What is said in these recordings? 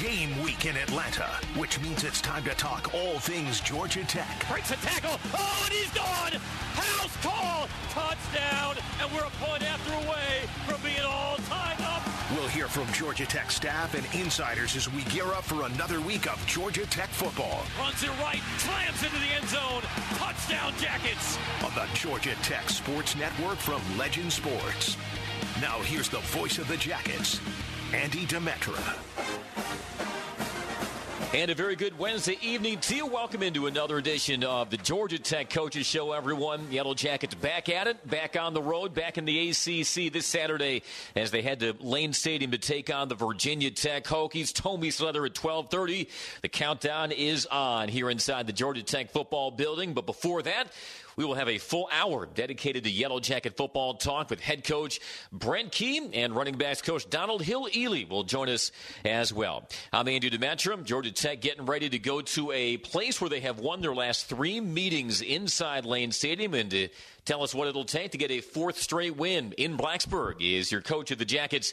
game week in Atlanta, which means it's time to talk all things Georgia Tech. Breaks a tackle. Oh, and he's gone. House call. Touchdown. And we're a point after away from being all tied up. We'll hear from Georgia Tech staff and insiders as we gear up for another week of Georgia Tech football. Runs it right, slams into the end zone. Touchdown Jackets. On the Georgia Tech Sports Network from Legend Sports. Now here's the voice of the Jackets, Andy Demetra. And a very good Wednesday evening to you. Welcome into another edition of the Georgia Tech Coaches Show, everyone. Yellow Jackets back at it, back on the road, back in the ACC this Saturday as they head to Lane Stadium to take on the Virginia Tech Hokies. Tommy Slither at 1230. The countdown is on here inside the Georgia Tech football building. But before that, we will have a full hour dedicated to Yellow Jacket football talk with head coach Brent Key and running backs coach Donald Hill-Eley will join us as well. I'm Andy Demetra, Georgia Tech getting ready to go to a place where they have won their last three meetings inside Lane Stadium and to tell us what it'll take to get a fourth straight win in Blacksburg is your coach of the Jackets,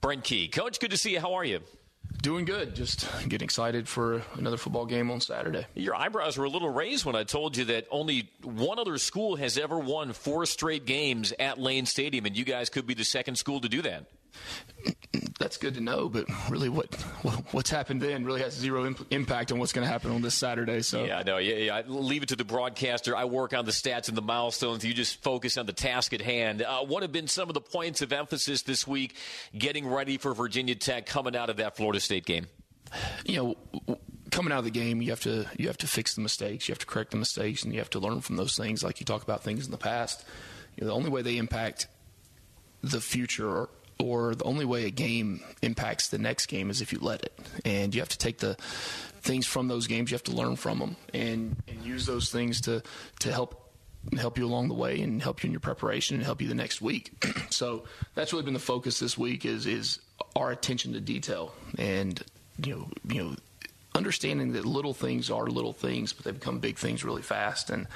Brent Key. Coach, good to see you. How are you? Doing good. Just getting excited for another football game on Saturday. Your eyebrows were a little raised when I told you that only one other school has ever won four straight games at Lane Stadium, and you guys could be the second school to do that that's good to know. But really, what what's happened then really has zero imp- impact on what's going to happen on this Saturday. So yeah, no, yeah, yeah. Leave it to the broadcaster. I work on the stats and the milestones. You just focus on the task at hand. Uh, what have been some of the points of emphasis this week, getting ready for Virginia Tech coming out of that Florida State game? You know coming out of the game, you have to you have to fix the mistakes, you have to correct the mistakes, and you have to learn from those things. Like you talk about things in the past, you know, the only way they impact the future or the only way a game impacts the next game is if you let it. And you have to take the things from those games, you have to learn from them and, and use those things to, to help help you along the way and help you in your preparation and help you the next week. so that's really been the focus this week is is our attention to detail and you know you know understanding that little things are little things, but they become big things really fast, and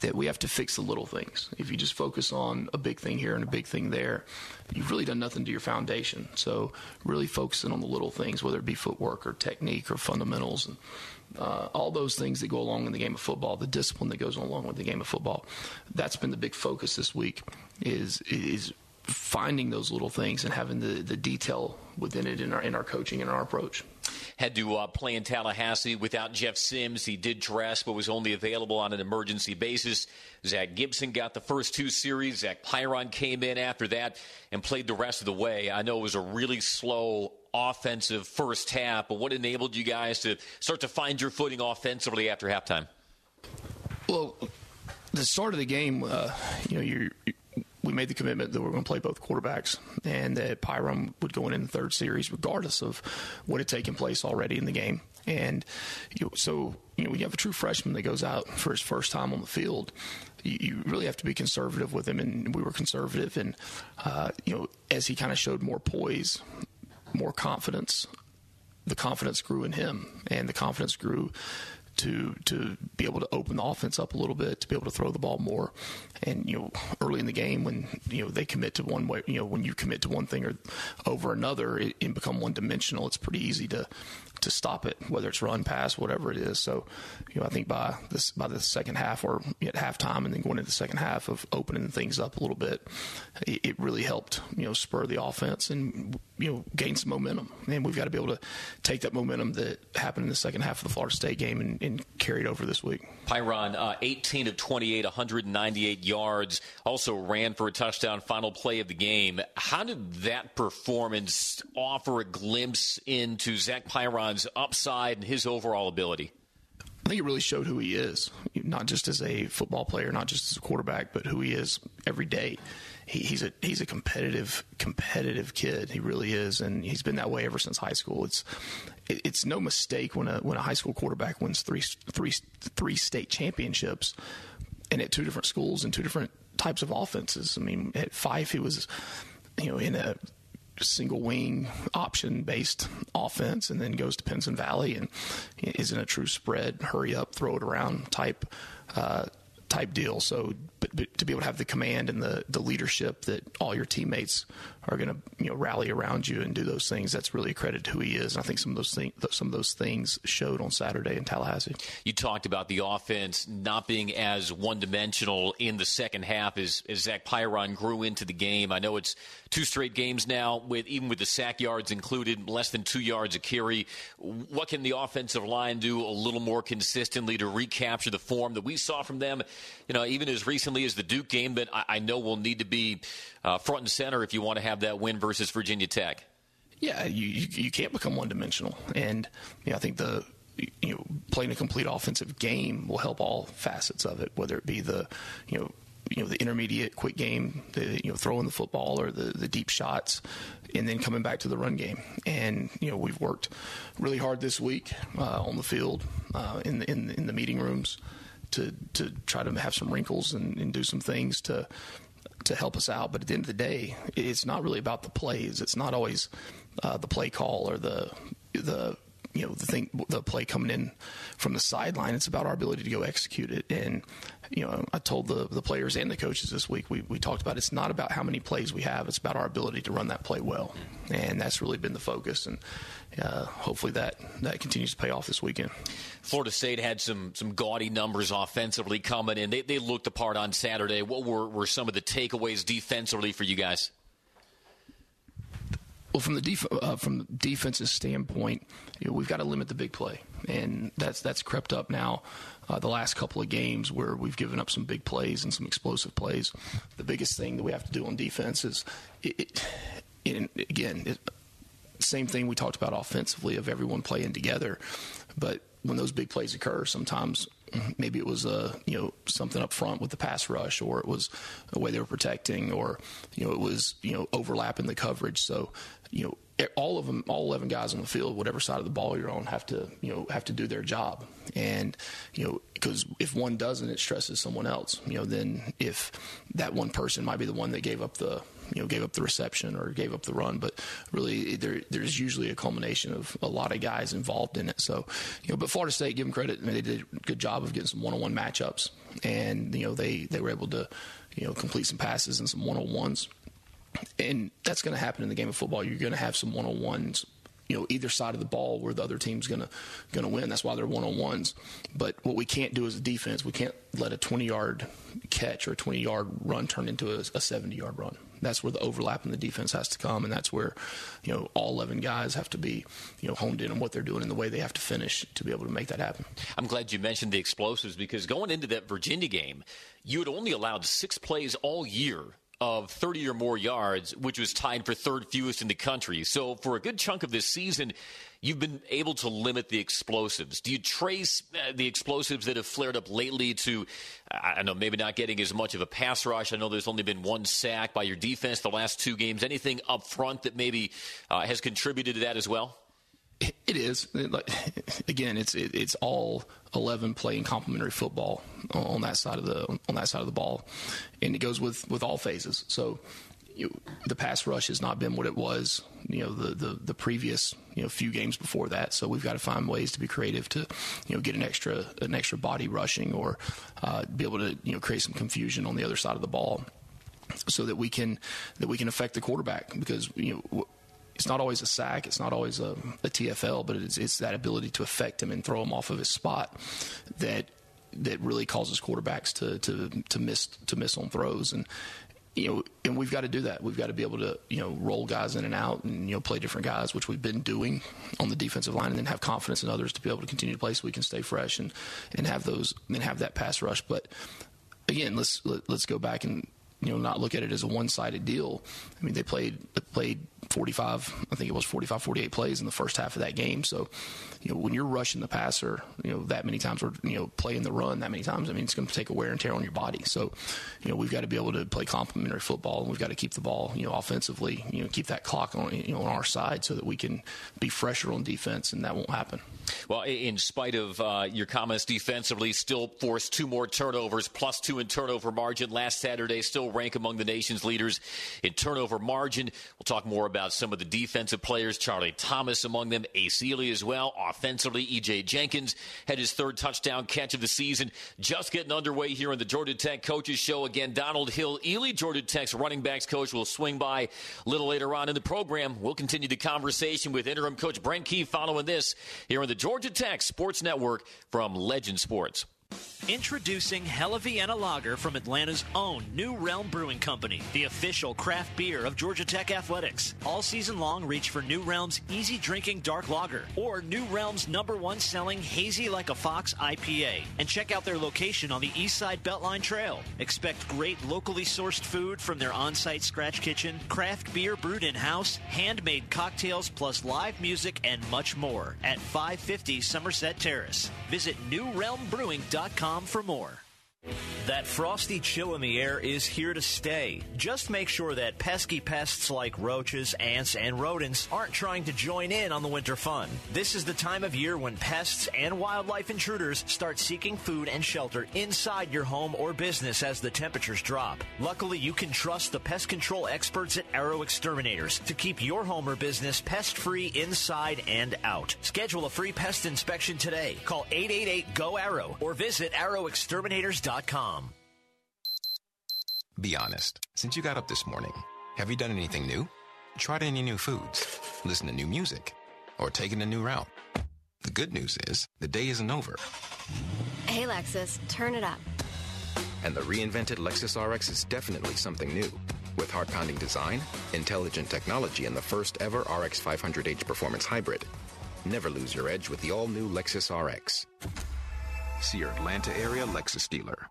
that we have to fix the little things. If you just focus on a big thing here and a big thing there, you've really done nothing to your foundation. So, really focusing on the little things, whether it be footwork or technique or fundamentals, and uh, all those things that go along in the game of football, the discipline that goes along with the game of football. That's been the big focus this week. Is is finding those little things and having the, the detail within it in our in our coaching and our approach had to uh, play in Tallahassee without Jeff Sims. He did dress, but was only available on an emergency basis. Zach Gibson got the first two series. Zach Pyron came in after that and played the rest of the way. I know it was a really slow offensive first half, but what enabled you guys to start to find your footing offensively after halftime? Well, the start of the game, uh, you know, you're we made the commitment that we are going to play both quarterbacks and that Pyron would go in in the third series regardless of what had taken place already in the game. And you know, so, you know, when you have a true freshman that goes out for his first time on the field, you, you really have to be conservative with him. And we were conservative. And, uh, you know, as he kind of showed more poise, more confidence, the confidence grew in him and the confidence grew to to be able to open the offense up a little bit, to be able to throw the ball more. And you know, early in the game, when you know they commit to one way, you know, when you commit to one thing or over another, it, it become one dimensional. It's pretty easy to to stop it, whether it's run, pass, whatever it is. So, you know, I think by this by the second half or at halftime, and then going into the second half of opening things up a little bit, it, it really helped you know spur the offense and you know gain some momentum. And we've got to be able to take that momentum that happened in the second half of the Florida State game and, and carry it over this week. Pyron, uh, 18 of 28, 198 yards, also ran for a touchdown. Final play of the game. How did that performance offer a glimpse into Zach Pyron's upside and his overall ability? I think it really showed who he is, not just as a football player, not just as a quarterback, but who he is every day. He, he's a he's a competitive competitive kid. He really is, and he's been that way ever since high school. It's it, it's no mistake when a when a high school quarterback wins three three three state championships, and at two different schools and two different types of offenses. I mean, at Fyffe, he was you know in a single wing option based offense and then goes to Pinson Valley and is in a true spread, hurry up, throw it around type uh, type deal. So, to be able to have the command and the, the leadership that all your teammates are going to you know rally around you and do those things, that's really a credit to who he is. And I think some of those things some of those things showed on Saturday in Tallahassee. You talked about the offense not being as one dimensional in the second half as, as Zach Pyron grew into the game. I know it's two straight games now with even with the sack yards included, less than two yards a carry. What can the offensive line do a little more consistently to recapture the form that we saw from them? You know, even as recently as the Duke game, but I, I know will need to be uh, front and center if you want to have that win versus Virginia Tech. Yeah, you you, you can't become one dimensional, and you know, I think the you know playing a complete offensive game will help all facets of it, whether it be the you know you know the intermediate quick game, the you know throwing the football or the the deep shots, and then coming back to the run game. And you know we've worked really hard this week uh, on the field, uh, in the, in in the meeting rooms, to to try to have some wrinkles and, and do some things to to help us out. But at the end of the day, it's not really about the plays. It's not always uh, the play call or the the you know the thing the play coming in from the sideline. It's about our ability to go execute it. And you know, I told the the players and the coaches this week. We we talked about it's not about how many plays we have. It's about our ability to run that play well, and that's really been the focus. And uh, hopefully that that continues to pay off this weekend. Florida State had some some gaudy numbers offensively coming in. They they looked apart on Saturday. What were were some of the takeaways defensively for you guys? Well, from the def- uh, from the defense's standpoint, you know, we've got to limit the big play, and that's that's crept up now. Uh, the last couple of games where we've given up some big plays and some explosive plays. The biggest thing that we have to do on defense is, it, it, again, it, same thing we talked about offensively of everyone playing together, but when those big plays occur, sometimes maybe it was a you know something up front with the pass rush, or it was the way they were protecting, or you know it was you know overlapping the coverage. So you know all of them, all eleven guys on the field, whatever side of the ball you're on, have to you know have to do their job, and you know because if one doesn't, it stresses someone else. You know then if that one person might be the one that gave up the you know gave up the reception or gave up the run, but really there, there's usually a culmination of a lot of guys involved in it. So you know, but Florida State, give them credit, I mean, they did a good job of getting some one-on-one matchups, and you know they they were able to you know complete some passes and some one-on-ones. And that's going to happen in the game of football. You're going to have some one-on-ones you know either side of the ball where the other team's gonna gonna win. That's why they're one on ones. But what we can't do as a defense, we can't let a 20 yard catch or a 20 yard run turn into a, a 70 yard run. That's where the overlap in the defense has to come, and that's where you know all 11 guys have to be you know honed in on what they're doing and the way they have to finish to be able to make that happen. I'm glad you mentioned the explosives because going into that Virginia game, you had only allowed six plays all year of 30 or more yards, which was tied for third fewest in the country. So for a good chunk of this season, you've been able to limit the explosives. Do you trace uh, the explosives that have flared up lately to, I don't know, maybe not getting as much of a pass rush? I know there's only been one sack by your defense the last two games. Anything up front that maybe uh, has contributed to that as well? It is. again, it's it's all eleven playing complementary football on that side of the on that side of the ball, and it goes with with all phases. So. You, the pass rush has not been what it was, you know, the, the, the previous, you know, few games before that. So we've got to find ways to be creative to, you know, get an extra an extra body rushing or uh, be able to, you know, create some confusion on the other side of the ball so that we can that we can affect the quarterback because you know it's not always a sack, it's not always a, a TFL, but it's, it's that ability to affect him and throw him off of his spot that that really causes quarterbacks to to to miss to miss on throws and you know, and we've got to do that. We've got to be able to, you know, roll guys in and out and, you know, play different guys, which we've been doing on the defensive line and then have confidence in others to be able to continue to play so we can stay fresh and, and have those, and have that pass rush. But again, let's, let, us let us go back and, you know, not look at it as a one-sided deal. I mean, they played, they played 45, I think it was 45, 48 plays in the first half of that game. So, you know, when you're rushing the passer, you know, that many times or, you know, playing the run that many times, I mean, it's going to take a wear and tear on your body. So, you know, we've got to be able to play complementary football and we've got to keep the ball, you know, offensively, you know, keep that clock on, you know, on our side so that we can be fresher on defense and that won't happen. Well, in spite of uh, your comments defensively, still forced two more turnovers, plus two in turnover margin last Saturday, still rank among the nation's leaders in turnover margin. We'll talk more about some of the defensive players, Charlie Thomas among them, Ace Eley as well. Offensively, E.J. Jenkins had his third touchdown catch of the season. Just getting underway here on the Georgia Tech Coaches Show. Again, Donald Hill-Eley, Georgia Tech's running backs coach, will swing by a little later on in the program. We'll continue the conversation with interim coach Brent Key following this here on the Georgia Tech Sports Network from Legend Sports. Introducing Hella Vienna Lager from Atlanta's own New Realm Brewing Company, the official craft beer of Georgia Tech Athletics. All season long, reach for New Realm's easy drinking dark lager or New Realm's number one selling hazy like a fox IPA. And check out their location on the East Side Beltline Trail. Expect great locally sourced food from their on site scratch kitchen, craft beer brewed in house, handmade cocktails, plus live music and much more at 550 Somerset Terrace. Visit newrealmbrewing.com for more. That frosty chill in the air is here to stay. Just make sure that pesky pests like roaches, ants, and rodents aren't trying to join in on the winter fun. This is the time of year when pests and wildlife intruders start seeking food and shelter inside your home or business as the temperatures drop. Luckily, you can trust the pest control experts at Arrow Exterminators to keep your home or business pest free inside and out. Schedule a free pest inspection today. Call 888 GO ARROW or visit arrowexterminators.com. Be honest. Since you got up this morning, have you done anything new? Tried any new foods? Listened to new music? Or taken a new route? The good news is the day isn't over. Hey, Lexus, turn it up. And the reinvented Lexus RX is definitely something new. With heart pounding design, intelligent technology, and the first ever RX 500h performance hybrid. Never lose your edge with the all new Lexus RX. See your Atlanta area Lexus dealer.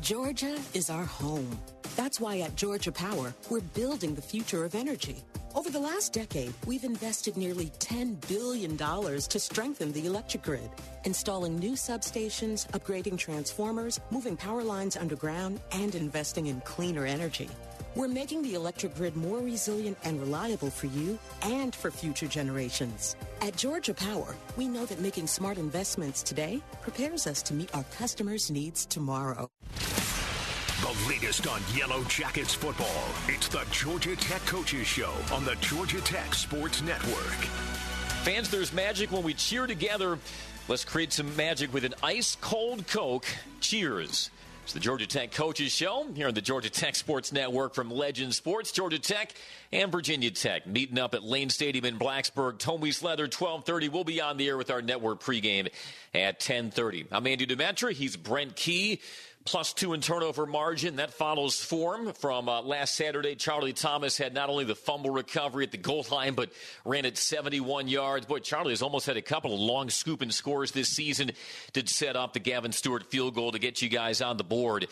Georgia is our home. That's why at Georgia Power, we're building the future of energy. Over the last decade, we've invested nearly $10 billion to strengthen the electric grid, installing new substations, upgrading transformers, moving power lines underground, and investing in cleaner energy. We're making the electric grid more resilient and reliable for you and for future generations. At Georgia Power, we know that making smart investments today prepares us to meet our customers' needs tomorrow. The latest on Yellow Jackets football. It's the Georgia Tech Coaches Show on the Georgia Tech Sports Network. Fans, there's magic when we cheer together. Let's create some magic with an ice cold Coke. Cheers. It's the Georgia Tech Coaches Show here on the Georgia Tech Sports Network from Legend Sports. Georgia Tech and Virginia Tech meeting up at Lane Stadium in Blacksburg. Tomies Leather, 1230. We'll be on the air with our network pregame at 1030. I'm Andy Demetra. He's Brent Key plus two in turnover margin. That follows form from uh, last Saturday. Charlie Thomas had not only the fumble recovery at the goal line, but ran it 71 yards. Boy, Charlie has almost had a couple of long scooping scores this season. Did set up the Gavin Stewart field goal to get you guys on the board.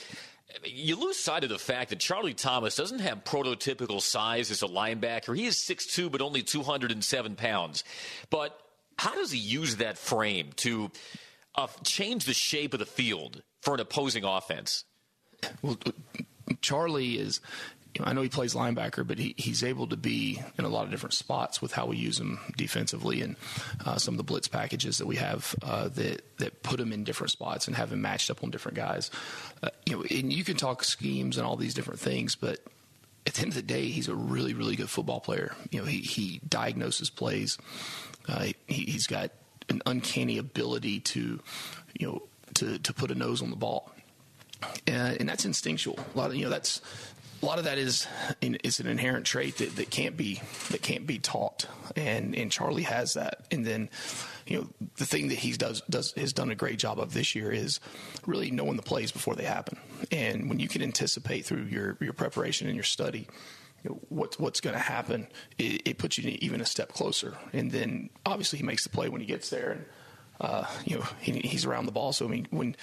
You lose sight of the fact that Charlie Thomas doesn't have prototypical size as a linebacker. He is 6'2, but only 207 pounds. But how does he use that frame to uh, change the shape of the field for an opposing offense? Well, Charlie is. You know, I know he plays linebacker, but he, he's able to be in a lot of different spots with how we use him defensively and uh, some of the blitz packages that we have uh, that that put him in different spots and have him matched up on different guys. Uh, you know, and you can talk schemes and all these different things, but at the end of the day, he's a really, really good football player. You know, he, he diagnoses plays. Uh, he, has got an uncanny ability to, you know, to, to put a nose on the ball. And, and that's instinctual. A lot of, you know, that's, a lot of that is is an inherent trait that, that can't be that can't be taught, and and Charlie has that. And then, you know, the thing that he does does has done a great job of this year is really knowing the plays before they happen. And when you can anticipate through your your preparation and your study, know, what's going to happen, it, it, puts you even a step closer. And then obviously he makes the play when he gets there, and uh, you know, he, he's around the ball. So I mean, when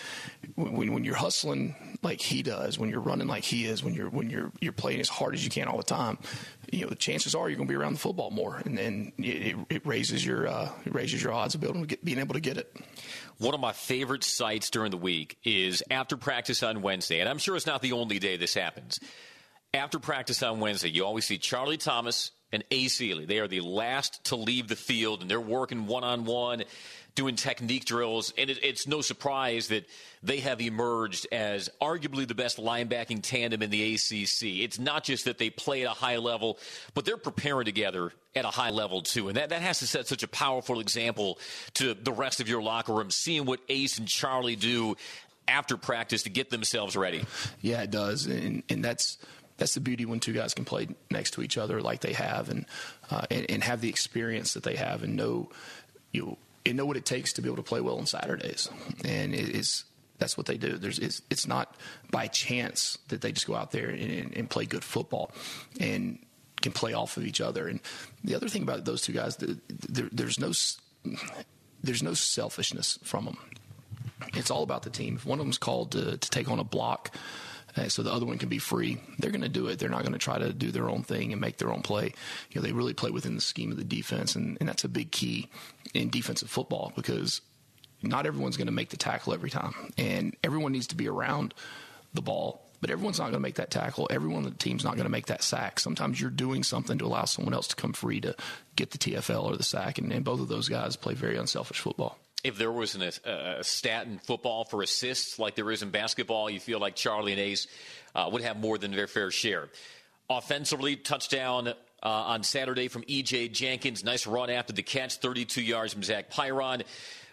when when you're hustling like he does, when you're running like he is, when you're when you're you're playing as hard as you can all the time, you know, the chances are you're going to be around the football more, and then it, it raises your uh, it raises your odds of being get, being able to get it. One of my favorite sights during the week is after practice on Wednesday, and I'm sure it's not the only day this happens. After practice on Wednesday, you always see Charlie Thomas and Ace Eley. They are the last to leave the field, and they're working one on one, doing technique drills. And it, it's no surprise that they have emerged as arguably the best linebacking tandem in the ACC. It's not just that they play at a high level, but they're preparing together at a high level too. And that, that has to set such a powerful example to the rest of your locker room, seeing what Ace and Charlie do after practice to get themselves ready. Yeah, it does. And, and that's that's the beauty when two guys can play next to each other like they have and uh, and, and, have the experience that they have and know you know, and know what it takes to be able to play well on Saturdays. And it is that's what they do. There's it's, it's, not by chance that they just go out there and, and, play good football and can play off of each other. And the other thing about those two guys, there, there's no there's no selfishness from them. It's all about the team. If one of them's called to, to take on a block so the other one can be free. They're going to do it. They're not going to try to do their own thing and make their own play. You know, they really play within the scheme of the defense, and, and that's a big key in defensive football because not everyone's going to make the tackle every time, and everyone needs to be around the ball. But everyone's not going to make that tackle. Everyone on the team's not going to make that sack. Sometimes you're doing something to allow someone else to come free to get the TFL or the sack, and, and both of those guys play very unselfish football if there was an, a, a, stat in football for assists like there is in basketball, you feel like Charlie and Ace uh, would have more than their fair share. Offensively, touchdown uh, on Saturday from E.J. Jenkins. Nice run after the catch, 32 yards from Zach Pyron.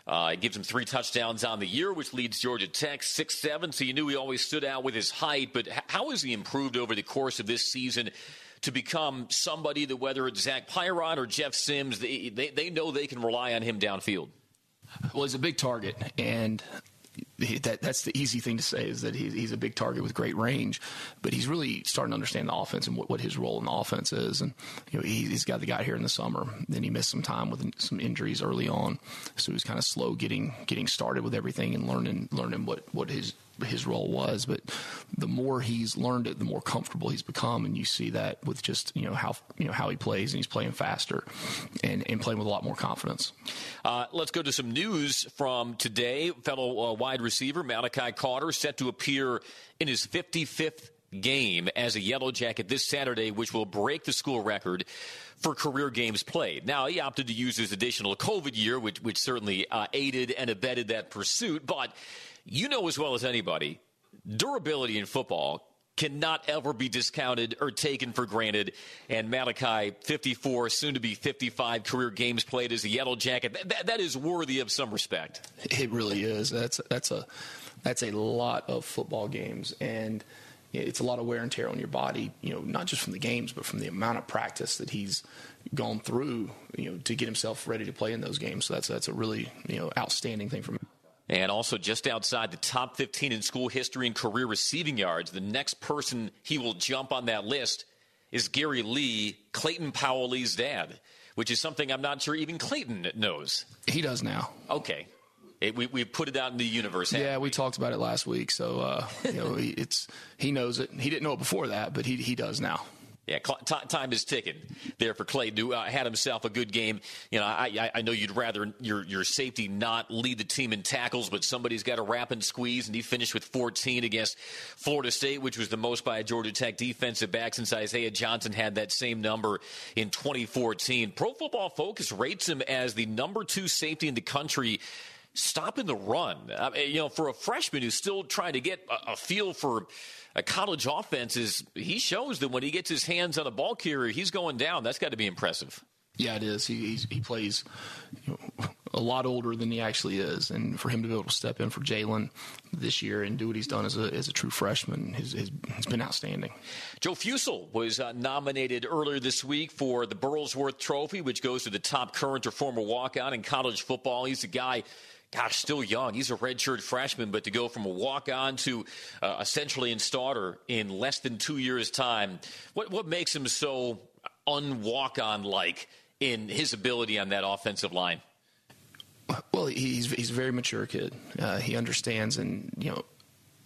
Uh, it gives him three touchdowns on the year, which leads Georgia Tech six seven. So you knew he always stood out with his height, but how has he improved over the course of this season to become somebody that whether it's Zach Pyron or Jeff Sims, they, they, they know they can rely on him downfield? Well, he's a big target, and that that's the easy thing to say is that he, he's a big target with great range, but he's really starting to understand the offense and what, what his role in the offense is. And you know, he, has got the guy here in the summer. Then he missed some time with some injuries early on, so he was kind of slow getting getting started with everything and learning learning what what his his role was. But the more he's learned it, the more comfortable he's become, and you see that with just you know how you know how he plays, and he's playing faster and, and playing with a lot more confidence. Uh, let's go to some news from today. Fellow uh, wide receiver Malachi Carter set to appear in his 55th game as a Yellow Jacket this Saturday, which will break the school record for career games played. Now, he opted to use his additional COVID year, which, which certainly uh, aided and abetted that pursuit, but you know as well as anybody, durability in football cannot ever be discounted or taken for granted. And Malachi, 54, soon to be 55 career games played as a Yellow Jacket. That, that, is worthy of some respect. It really is. That's that's a that's a lot of football games, and it's a lot of wear and tear on your body. You know, not just from the games, but from the amount of practice that he's gone through. You know, to get himself ready to play in those games. So that's that's a really you know outstanding thing for me. And also just outside the top 15 in school history and career receiving yards, the next person he will jump on that list is Gary Lee, Clayton Powell Lee's dad, which is something I'm not sure even Clayton knows. He does now. Okay. It, we we put it out in the universe. Yeah, we? we? talked about it last week. So uh, you know, he, it's he knows it. He didn't know it before that, but he he does now. Yeah, time is ticking there for Clay. Do uh, had himself a good game. You know, I, I know you'd rather your your safety not lead the team in tackles, but somebody's got to wrap and squeeze, and he finished with 14 against Florida State, which was the most by a Georgia Tech defensive back since Isaiah Johnson had that same number in 2014. Pro Football Focus rates him as the number two safety in the country stopping the run. I mean, you know, for a freshman who's still trying to get a, a feel for a college offense, is he shows that when he gets his hands on a ball carrier, he's going down. That's got to be impressive. Yeah, it is. He he plays you know, a lot older than he actually is, and for him to be able to step in for Jalen this year and do what he's done as a as a true freshman has, has, has been outstanding. Joe Fusile was uh, nominated earlier this week for the Burlsworth Trophy, which goes to the top current or former walkout in college football. He's a guy gosh, still young. He's a redshirt freshman, but to go from a walk on to uh, essentially in starter in less than two years' time, what, what makes him so unwalk on like in his ability on that offensive line? Well, he's he's a very mature kid. Uh, he understands and you know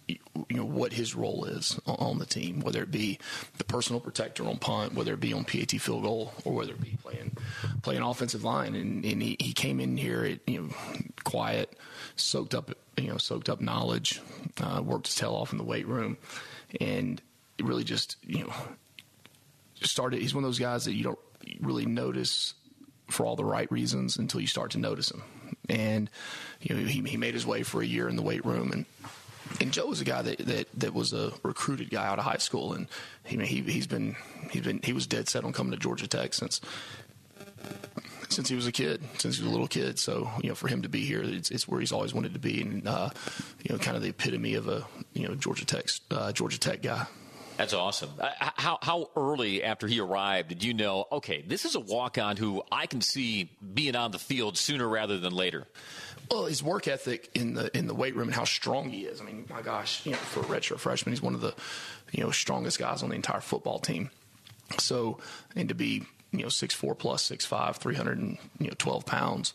you know what his role is on the team, whether it be the personal protector on punt, whether it be on PAT field goal, or whether it be playing playing offensive line. And, and he, he came in here, at, you know, quiet, soaked up, you know, soaked up knowledge, uh, worked his tail off in the weight room, and really just you know started. He's one of those guys that you don't really notice for all the right reasons until you start to notice him. And you know, he, he made his way for a year in the weight room, and and Joe was a guy that, that, that was a recruited guy out of high school, and he, he he's been he's been he was dead set on coming to Georgia Tech since since he was a kid, since he was a little kid. So you know, for him to be here, it's, it's where he's always wanted to be, and uh, you know, kind of the epitome of a you know Georgia Tech uh, Georgia Tech guy. That's awesome. Uh, how how early after he arrived did you know? Okay, this is a walk on who I can see being on the field sooner rather than later. Well, his work ethic in the in the weight room and how strong he is. I mean, my gosh, you know, for a redshirt freshman, he's one of the you know strongest guys on the entire football team. So, and to be you know six four plus six five, three hundred and you know twelve pounds,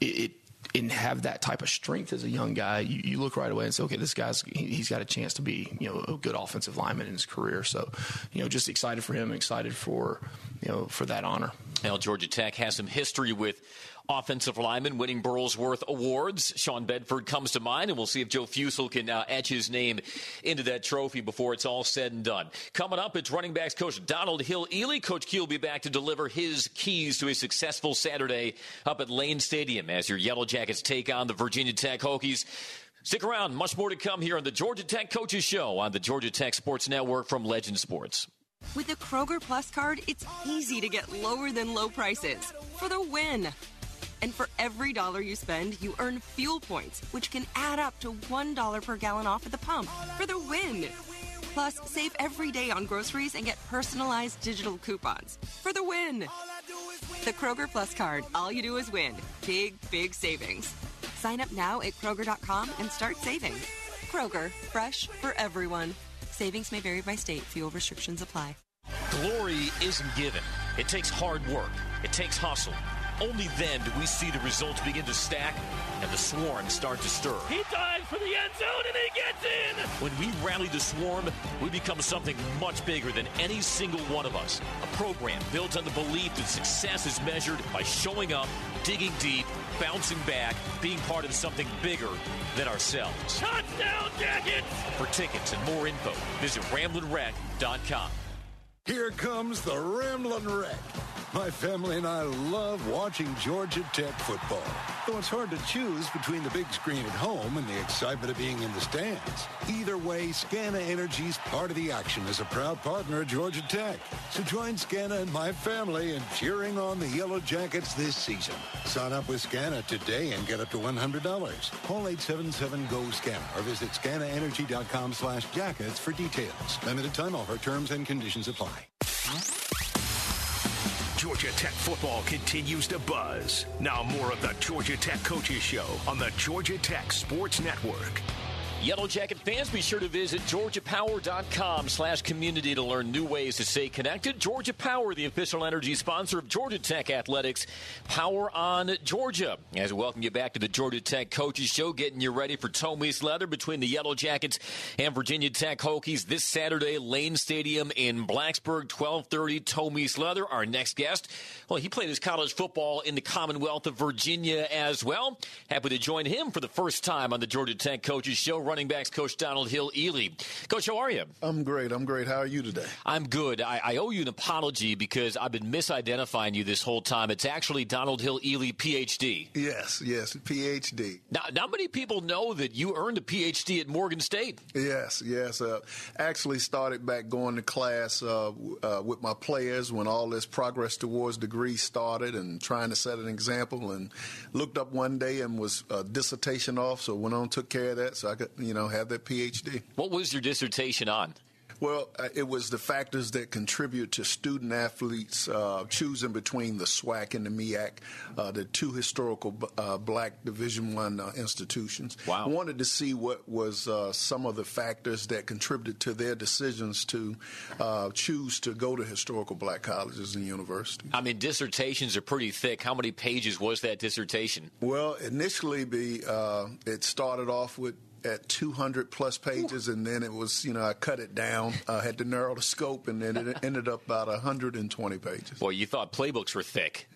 it, it and have that type of strength as a young guy, you, you look right away and say, okay, this guy's he, has got a chance to be you know a good offensive lineman in his career. So, you know, just excited for him, excited for you know for that honor. Now, Georgia Tech has some history with offensive lineman winning Burlsworth Awards. Sean Bedford comes to mind, and we'll see if Joe Fusile can uh, etch his name into that trophy before it's all said and done. Coming up, it's running backs coach Donald Hill-Eley. Coach Key will be back to deliver his keys to a successful Saturday up at Lane Stadium as your Yellow Jackets take on the Virginia Tech Hokies. Stick around. Much more to come here on the Georgia Tech Coaches Show on the Georgia Tech Sports Network from Legend Sports. With the Kroger Plus card, it's easy to get lower than low prices for the win. And for every dollar you spend, you earn fuel points, which can add up to $1 per gallon off at the pump for the win. Plus, save every day on groceries and get personalized digital coupons for the win. The Kroger Plus card, all you do is win. Big, big savings. Sign up now at Kroger.com and start saving. Kroger, fresh for everyone. Savings may vary by state, fuel restrictions apply. Glory isn't given, it takes hard work, it takes hustle. Only then do we see the results begin to stack and the swarm start to stir. He dives for the end zone and he gets in! When we rally the swarm, we become something much bigger than any single one of us. A program built on the belief that success is measured by showing up, digging deep, bouncing back, being part of something bigger than ourselves. Touchdown, Jackets! For tickets and more info, visit RamblinWreck.com. Here comes the Ramblin' Wreck. My family and I love watching Georgia Tech football. Though it's hard to choose between the big screen at home and the excitement of being in the stands. Either way, Scana Energy's part of the action as a proud partner of Georgia Tech. So join Scana and my family in cheering on the Yellow Jackets this season. Sign up with Scana today and get up to $100. Call 877-GO-SCANA or visit scanaenergy.com slash jackets for details. Limited time offer. Terms and conditions apply. Georgia Tech football continues to buzz. Now more of the Georgia Tech Coaches Show on the Georgia Tech Sports Network. Yellow Jacket fans, be sure to visit georgiapower.com slash community to learn new ways to stay connected. Georgia Power, the official energy sponsor of Georgia Tech Athletics. Power on Georgia. As we welcome you back to the Georgia Tech Coaches Show, getting you ready for Tomies Leather between the Yellow Jackets and Virginia Tech Hokies this Saturday, Lane Stadium in Blacksburg, 1230, Tomies Leather. Our next guest, well, he played his college football in the Commonwealth of Virginia as well. Happy to join him for the first time on the Georgia Tech Coaches Show running backs coach Donald Hill-Eley. Coach, how are you? I'm great. I'm great. How are you today? I'm good. I, I, owe you an apology because I've been misidentifying you this whole time. It's actually Donald Hill-Eley, PhD. Yes, yes, PhD. Now, not many people know that you earned a PhD at Morgan State. Yes, yes. Uh, actually started back going to class uh, uh, with my players when all this progress towards degree started and trying to set an example and looked up one day and was a dissertation off, so went on took care of that so I could you know, have that PhD. What was your dissertation on? Well, uh, it was the factors that contribute to student athletes uh, choosing between the SWAC and the MEAC, uh, the two historical uh, black Division One uh, institutions. Wow. I wanted to see what was uh, some of the factors that contributed to their decisions to choose to go to historical black colleges and universities. I mean, dissertations are pretty thick. How many pages was that dissertation? Well, initially, be it started off with at 200 plus pages, and then it was, you know, I cut it down. I had to narrow the scope, and then it ended up about 120 pages. Boy, you thought playbooks were thick.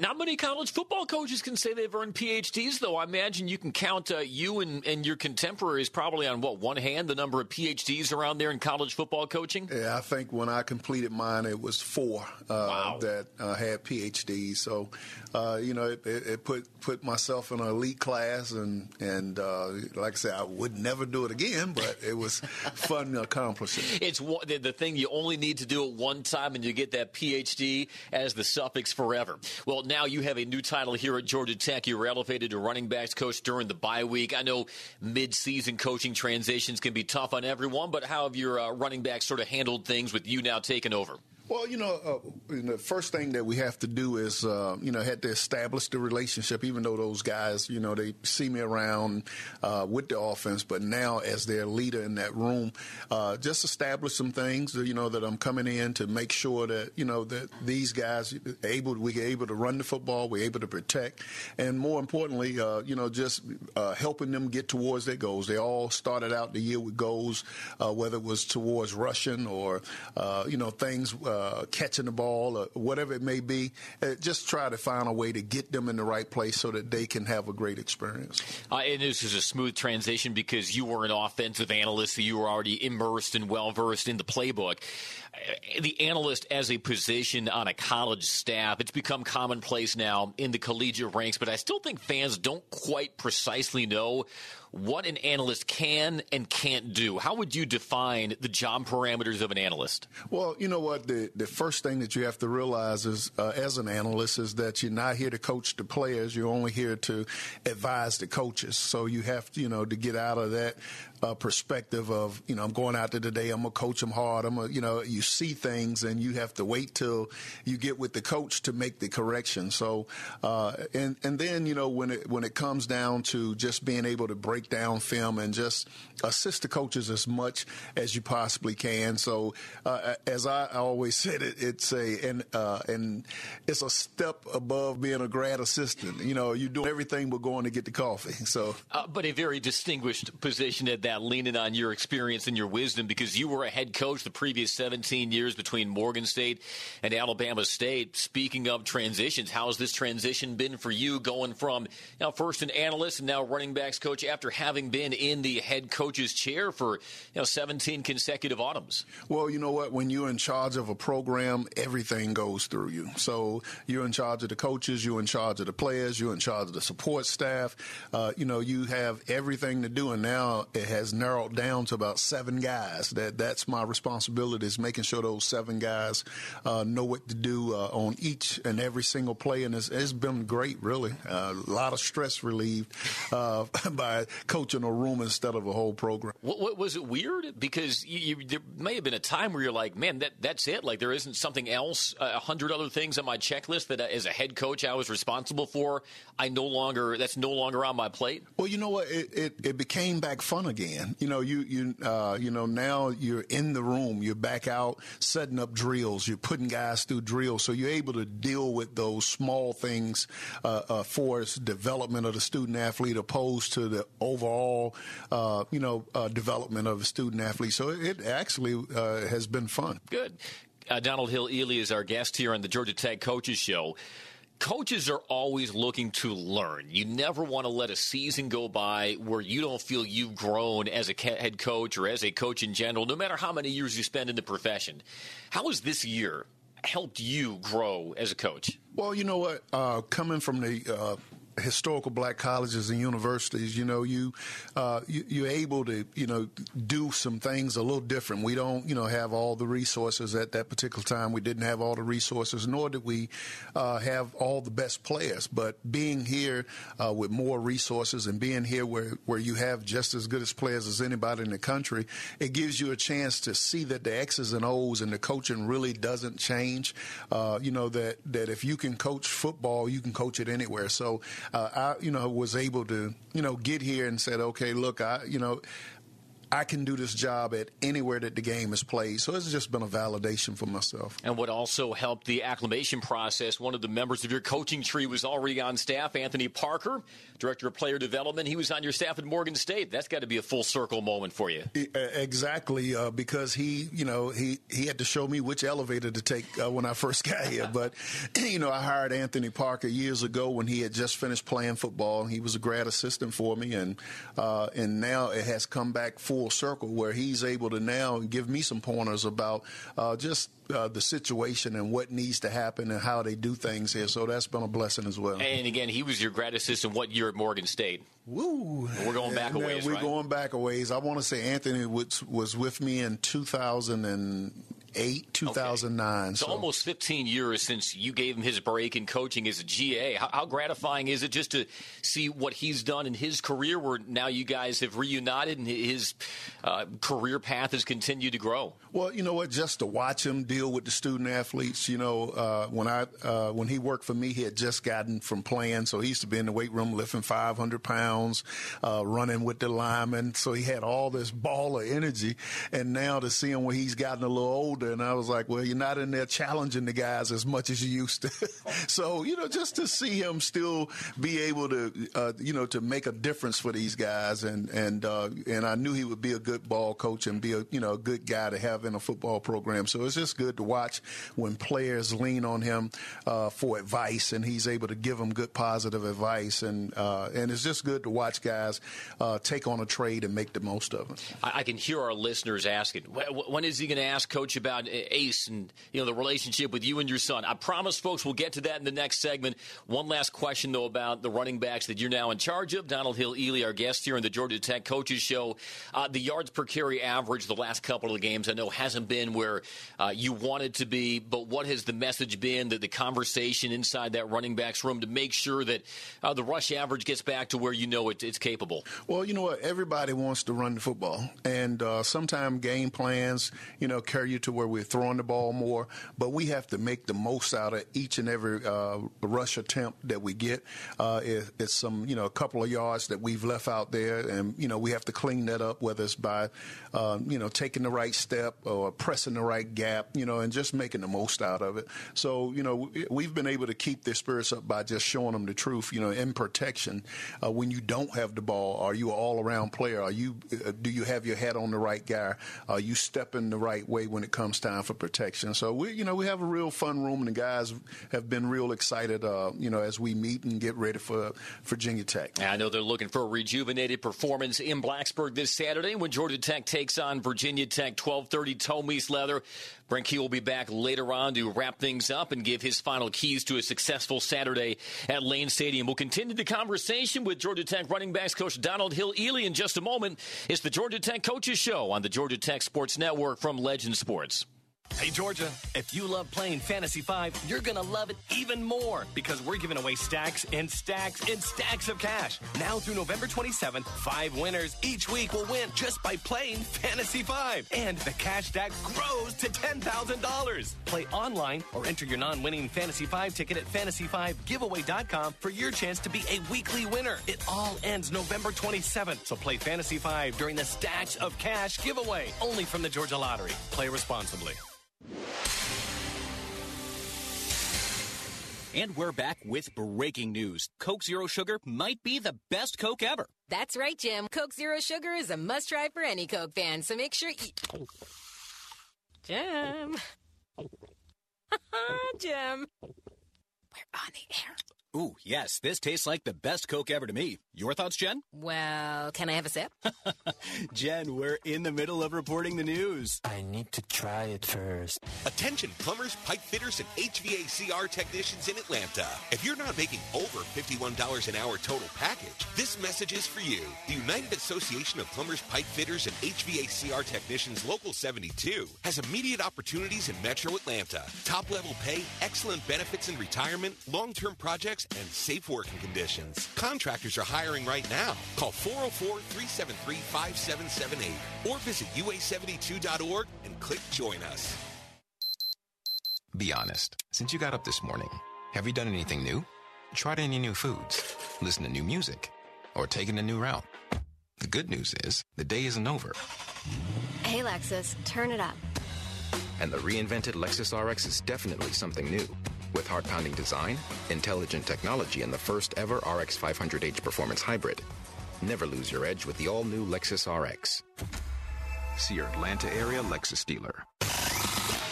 Not many college football coaches can say they've earned PhDs, though. I imagine you can count uh, you and, and, your contemporaries probably on what one hand the number of PhDs around there in college football coaching. Yeah, I think when I completed mine, it was four uh, wow. that uh, had PhDs. So, uh, you know, it, it, put put myself in an elite class, and and uh, like I said, I would never do it again, but it was fun to accomplish it. It's the, the thing you only need to do it one time, and you get that PhD as the suffix forever. Well, now you have a new title here at Georgia Tech. You were elevated to running backs coach during the bye week. I know mid-season coaching transitions can be tough on everyone, but how have your uh, running backs sort of handled things with you now taking over? Well, you know, uh, the first thing that we have to do is, uh, you know, had to establish the relationship. Even though those guys, you know, they see me around uh, with the offense, but now as their leader in that room, uh, just establish some things. You know, that I'm coming in to make sure that you know that these guys able we able to run the football, we're able to protect, and more importantly, uh, you know, just uh, helping them get towards their goals. They all started out the year with goals, whether it was towards rushing or you know things uh, catching the ball or whatever it may be. Uh, just try to find a way to get them in the right place so that they can have a great experience. Uh, and this is a smooth transition because you were an offensive analyst, so you were already immersed and well versed in the playbook. The analyst as a position on a college staff, it's become commonplace now in the collegiate ranks, but I still think fans don't quite precisely know what an analyst can and can't do. How would you define the job parameters of an analyst? Well, you know what? The, the first thing that you have to realize is, uh, as an analyst, is that you're not here to coach the players. You're only here to advise the coaches. So you have to, you know, to get out of that uh, perspective of, you know, I'm going out there today. I'm gonna coach them hard. I'm gonna, you know, you see things and you have to wait till you get with the coach to make the correction. So, uh, and and then you know when it when it comes down to just being able to break down film and just assist the coaches as much as you possibly can. So, uh, as I always said, it, it's a and uh, and it's a step above being a grad assistant. You know, you do everything but going to get the coffee. So, uh, but a very distinguished position at that, leaning on your experience and your wisdom, because you were a head coach the previous 17 years between Morgan State and Alabama State. Speaking of transitions, how has this transition been for you, going from now first an analyst and now running backs coach after having been in the head coach's chair for you know 17 consecutive autumns. Well, you know what? When you're in charge of a program, everything goes through you. So you're in charge of the coaches, you're in charge of the players, you're in charge of the support staff. Uh, you know, you have everything to do, and now it has narrowed down to about seven guys. That that's my responsibility is making sure those seven guys uh, know what to do uh, on each and every single play, and it's, it's been great, really. Uh, a lot of stress relieved uh, by coaching a room instead of a whole program. What, what, was it weird? Because you, you, there may have been a time where you're like, man, that that's it. Like there isn't something else, a hundred other things on my checklist that uh, as a head coach I was responsible for. I no longer that's no longer on my plate. Well, you know what? It it, it became back fun again. You know, you you uh, you know now you're in the room. You're back out setting up drills. You're putting guys through drills, so you're able to deal with those small things uh, uh, for development of the student athlete, opposed to the overall, uh, you know uh, development of a student athlete. So it actually uh, has been fun. Good. Uh, Donald Hill-Eley is our guest here on the Georgia Tech Coaches Show. Coaches are always looking to learn. You never want to let a season go by where you don't feel you've grown as a head coach or as a coach in general, no matter how many years you spend in the profession. How has this year helped you grow as a coach? Well, you know what? Uh, coming from the uh, historical black colleges and universities, you know, you, uh, you are able to you know do some things a little different. We don't you know have all the resources at that particular time. We didn't have all the resources, nor did we uh, have all the best players. But being here uh, with more resources and being here where where you have just as good as players as anybody in the country, it gives you a chance to see that the X's and O's and the coaching really doesn't change. Uh, you know that that if you can coach football, you can coach it anywhere. So uh, I, you know, was able to, you know, get here and said, okay, look, I, you know, I can do this job at anywhere that the game is played. So it's just been a validation for myself. And what also helped the acclimation process, one of the members of your coaching tree was already on staff, Anthony Parker, director of player development. He was on your staff at Morgan State. That's got to be a full circle moment for you. Exactly, uh, because he, you know, he he had to show me which elevator to take uh, when I first got here. But you know, I hired Anthony Parker years ago when he had just finished playing football. He was a grad assistant for me, and uh, and now it has come back full circle where he's able to now give me some pointers about uh, just uh, the situation and what needs to happen and how they do things here. So that's been a blessing as well. And again, he was your grad assistant what year at Morgan State? Woo! We're going back a ways. We're right? going back a ways. I want to say Anthony was, was with me in 2008, 2009. Okay. So, so, almost 15 years since you gave him his break in coaching as a GA. How, how, gratifying is it just to see what he's done in his career, where now you guys have reunited and his uh, career path has continued to grow? Well, you know what? Just to watch him deal with the student athletes. You know, uh, when I uh, when he worked for me, he had just gotten from playing, so he used to be in the weight room lifting 500 pounds pounds, uh, running with the linemen. So he had all this ball of energy. And now to see him when he's gotten a little older, and I was like, well, you're not in there challenging the guys as much as you used to. so, you know, just to see him still be able to, uh, you know, to make a difference for these guys. And, and, uh, and I knew he would be a good ball coach and be a, you know, a good guy to have in a football program. So it's just good to watch when players lean on him uh, for advice and he's able to give them good positive advice. And, uh, and it's just good to watch guys uh, take on a trade and make the most of it. I, can hear our listeners asking, when is he going to ask Coach about Ace and you know the relationship with you and your son? I promise, folks, we'll get to that in the next segment. One last question though about the running backs that you're now in charge of. Donald Hill-Eley, our guest here in the Georgia Tech Coaches Show. Uh, the yards per carry average the last couple of games, I know, hasn't been where uh, you wanted to be. But what has the message been? That the conversation inside that running backs room to make sure that uh, the rush average gets back to where you know it, it's capable? Well, you know what? Everybody wants to run the football, and uh, sometimes game plans, you know, carry you to where we're throwing the ball more. But we have to make the most out of each and every uh, rush attempt that we get. Uh, it, it's some, you know, a couple of yards that we've left out there, and you know, we have to clean that up, whether it's by, uh, you know, taking the right step or pressing the right gap, you know, and just making the most out of it. So, you know, we've been able to keep their spirits up by just showing them the truth. You know, in protection, uh, when you don't have the ball? Are you an all-around player? Are you uh, do you have your head on the right guy? Are you stepping the right way when it comes time for protection? So we, you know, we have a real fun room, and the guys have been real excited, uh, you know, as we meet and get ready for Virginia Tech. I know they're looking for a rejuvenated performance in Blacksburg this Saturday when Georgia Tech takes on Virginia Tech. 12:30 Tomies Leather. Brent Key will be back later on to wrap things up and give his final keys to a successful Saturday at Lane Stadium. We'll continue the conversation with Georgia Tech running backs coach Donald Hill-Eley in just a moment. It's the Georgia Tech Coaches Show on the Georgia Tech Sports Network from Legend Sports. Hey, Georgia, if you love playing Fantasy 5, you're going to love it even more because we're giving away stacks and stacks and stacks of cash. Now through November 27th, five winners each week will win just by playing Fantasy 5. And the cash stack grows to $10,000. Play online or enter your non winning Fantasy 5 ticket at fantasy5giveaway.com for your chance to be a weekly winner. It all ends November 27th. So play Fantasy 5 during the Stacks of Cash giveaway only from the Georgia Lottery. Play responsibly. And we're back with breaking news. Coke Zero Sugar might be the best Coke ever. That's right, Jim. Coke Zero Sugar is a must try for any Coke fan, so make sure you. Jim. Jim. We're on the air. Ooh, yes, this tastes like the best Coke ever to me. Your thoughts, Jen? Well, can I have a sip? Jen, we're in the middle of reporting the news. I need to try it first. Attention plumbers, pipe fitters, and HVACR technicians in Atlanta. If you're not making over $51 an hour total package, this message is for you. The United Association of Plumbers, Pipe Fitters, and HVACR Technicians Local 72 has immediate opportunities in Metro Atlanta. Top level pay, excellent benefits in retirement, long-term projects, and safe working conditions. Contractors are hiring right now. Call 404-373-5778 or visit ua72.org and click join us. Be honest. Since you got up this morning, have you done anything new? Tried any new foods? Listened to new music? Or taken a new route? The good news is, the day isn't over. Hey, Lexus, turn it up. And the reinvented Lexus RX is definitely something new. With heart pounding design, intelligent technology, and the first ever RX 500h performance hybrid. Never lose your edge with the all new Lexus RX. See your Atlanta area Lexus dealer.